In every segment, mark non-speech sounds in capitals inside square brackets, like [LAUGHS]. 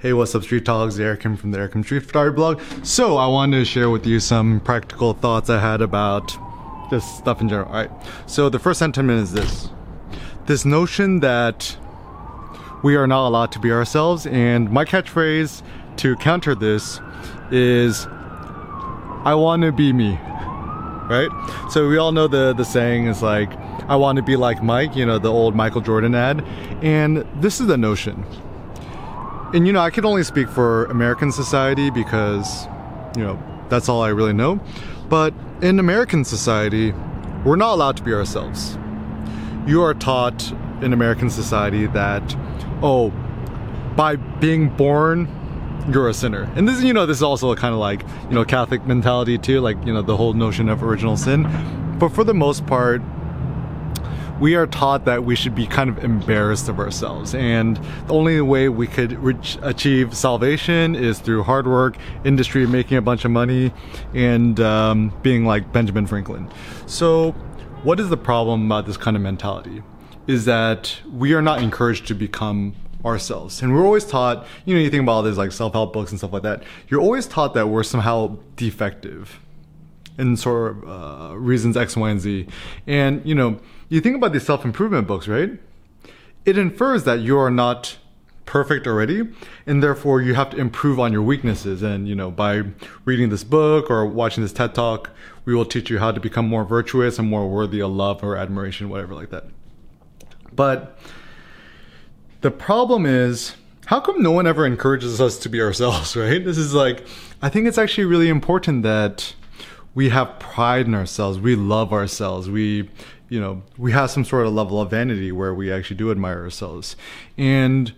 Hey, what's up, Streetogs? Eric Kim from the Eric Street Photography blog. So, I wanted to share with you some practical thoughts I had about just stuff in general. All right. So, the first sentiment is this this notion that we are not allowed to be ourselves, and my catchphrase to counter this is I want to be me. Right? So, we all know the, the saying is like, I want to be like Mike, you know, the old Michael Jordan ad. And this is the notion. And you know, I can only speak for American society because, you know, that's all I really know. But in American society, we're not allowed to be ourselves. You are taught in American society that, oh, by being born, you're a sinner. And this, you know, this is also kind of like, you know, Catholic mentality too, like, you know, the whole notion of original sin. But for the most part, we are taught that we should be kind of embarrassed of ourselves. And the only way we could reach, achieve salvation is through hard work, industry, making a bunch of money, and um, being like Benjamin Franklin. So, what is the problem about this kind of mentality? Is that we are not encouraged to become ourselves. And we're always taught, you know, you think about all these like self help books and stuff like that, you're always taught that we're somehow defective in sort of uh, reasons X, Y, and Z. And, you know, you think about these self improvement books, right? It infers that you are not perfect already and therefore you have to improve on your weaknesses and you know by reading this book or watching this ted talk we will teach you how to become more virtuous and more worthy of love or admiration whatever like that but the problem is how come no one ever encourages us to be ourselves [LAUGHS] right this is like i think it's actually really important that we have pride in ourselves we love ourselves we you know, we have some sort of level of vanity where we actually do admire ourselves. And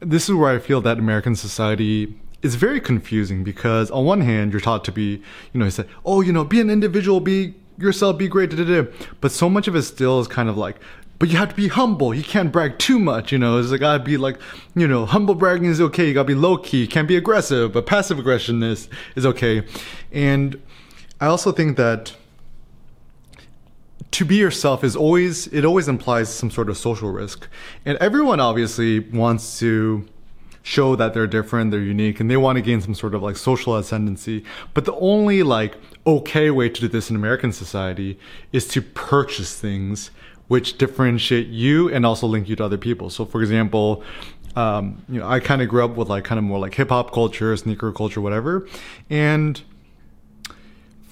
this is where I feel that American society is very confusing because on one hand, you're taught to be, you know, you say, oh, you know, be an individual, be yourself, be great, da, da, da. but so much of it still is kind of like, but you have to be humble. You can't brag too much, you know. It's like gotta be like, you know, humble bragging is okay. You gotta be low key. You can't be aggressive, but passive aggression is is okay. And I also think that to be yourself is always it always implies some sort of social risk. And everyone obviously wants to show that they're different they're unique and they want to gain some sort of like social ascendancy. But the only like okay way to do this in american society is to purchase things which differentiate you and also link you to other people. So for example um, you know i kind of grew up with like kind of more like hip-hop culture sneaker culture whatever. And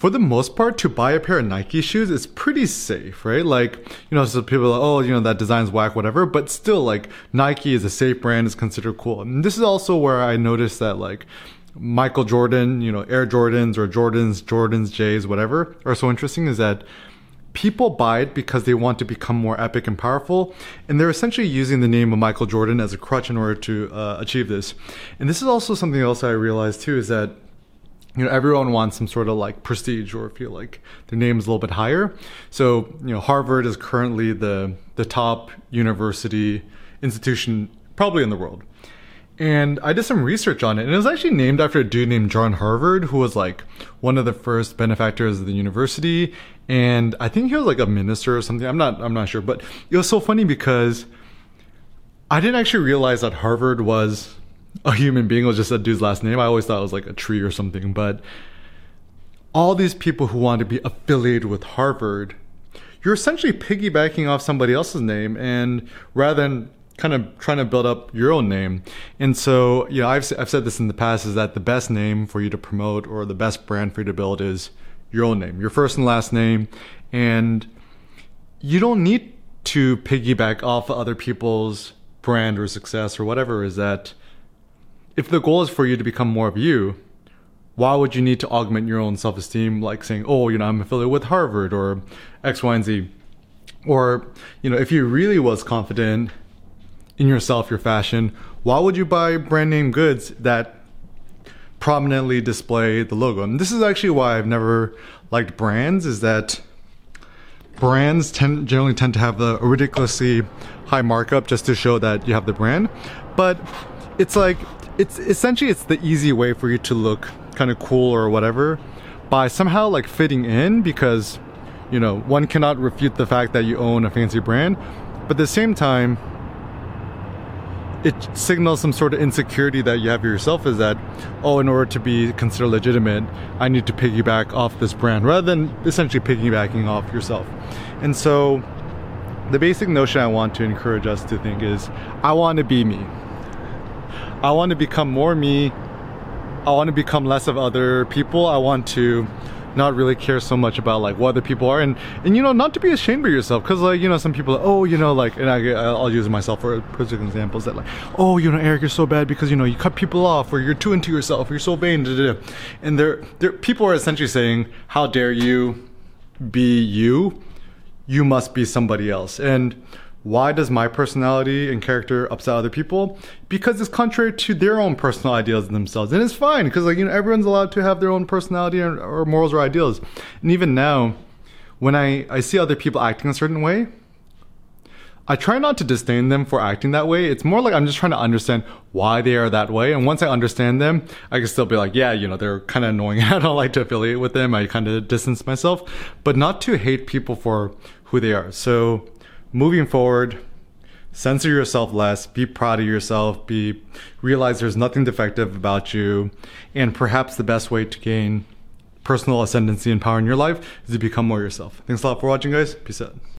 for the most part, to buy a pair of Nike shoes is pretty safe, right? Like, you know, so people are like, oh, you know, that design's whack, whatever. But still, like, Nike is a safe brand, is considered cool. And this is also where I noticed that, like, Michael Jordan, you know, Air Jordans or Jordans, Jordans, Jays, whatever, are so interesting is that people buy it because they want to become more epic and powerful. And they're essentially using the name of Michael Jordan as a crutch in order to uh, achieve this. And this is also something else I realized too is that you know everyone wants some sort of like prestige or feel like their name is a little bit higher. So you know harvard is currently the the top university institution probably in the world. And i did some research on it and it was actually named after a dude named john harvard who was like one of the first benefactors of the university. And i think he was like a minister or something. I'm not i'm not sure. But it was so funny because i didn't actually realize that harvard was a human being was just a dude's last name. I always thought it was like a tree or something. But all these people who want to be affiliated with Harvard, you're essentially piggybacking off somebody else's name, and rather than kind of trying to build up your own name. And so, you know, I've I've said this in the past is that the best name for you to promote or the best brand for you to build is your own name, your first and last name, and you don't need to piggyback off of other people's brand or success or whatever is that if the goal is for you to become more of you, why would you need to augment your own self esteem, like saying, oh, you know, I'm affiliated with Harvard or X, Y, and Z? Or, you know, if you really was confident in yourself, your fashion, why would you buy brand name goods that prominently display the logo? And this is actually why I've never liked brands, is that brands tend generally tend to have the ridiculously high markup just to show that you have the brand. But it's like it's essentially it's the easy way for you to look kind of cool or whatever by somehow like fitting in because you know one cannot refute the fact that you own a fancy brand but at the same time it signals some sort of insecurity that you have yourself is that oh in order to be considered legitimate i need to piggyback off this brand rather than essentially piggybacking off yourself. And so the basic notion i want to encourage us to think is i want to be me i want to become more me. I want to become less of other people. I want to not really care so much about like what other people are. And and you know not to be ashamed of yourself because like you know some people oh you know like and I, I'll use myself for particular examples that like oh you know Eric you're so bad because you know you cut people off or you're too into yourself or you're so vain da, da, da. and there there people are essentially saying how dare you be you? You must be somebody else. And why does my personality and character upset other people? Because it's contrary to their own personal ideals themselves. And it's fine because like you know everyone's allowed to have their own personality or, or morals or ideals. And even now, when I, I see other people acting a certain way, I try not to disdain them for acting that way. It's more like I'm just trying to understand why they are that way. And once I understand them, I can still be like, yeah, you know, they're kind of annoying. [LAUGHS] I don't like to affiliate with them. I kind of distance myself, but not to hate people for who they are. So moving forward, censor yourself less, be proud of yourself, be realize there's nothing defective about you, and perhaps the best way to gain personal ascendancy and power in your life is to become more yourself. Thanks a lot for watching guys. Peace out.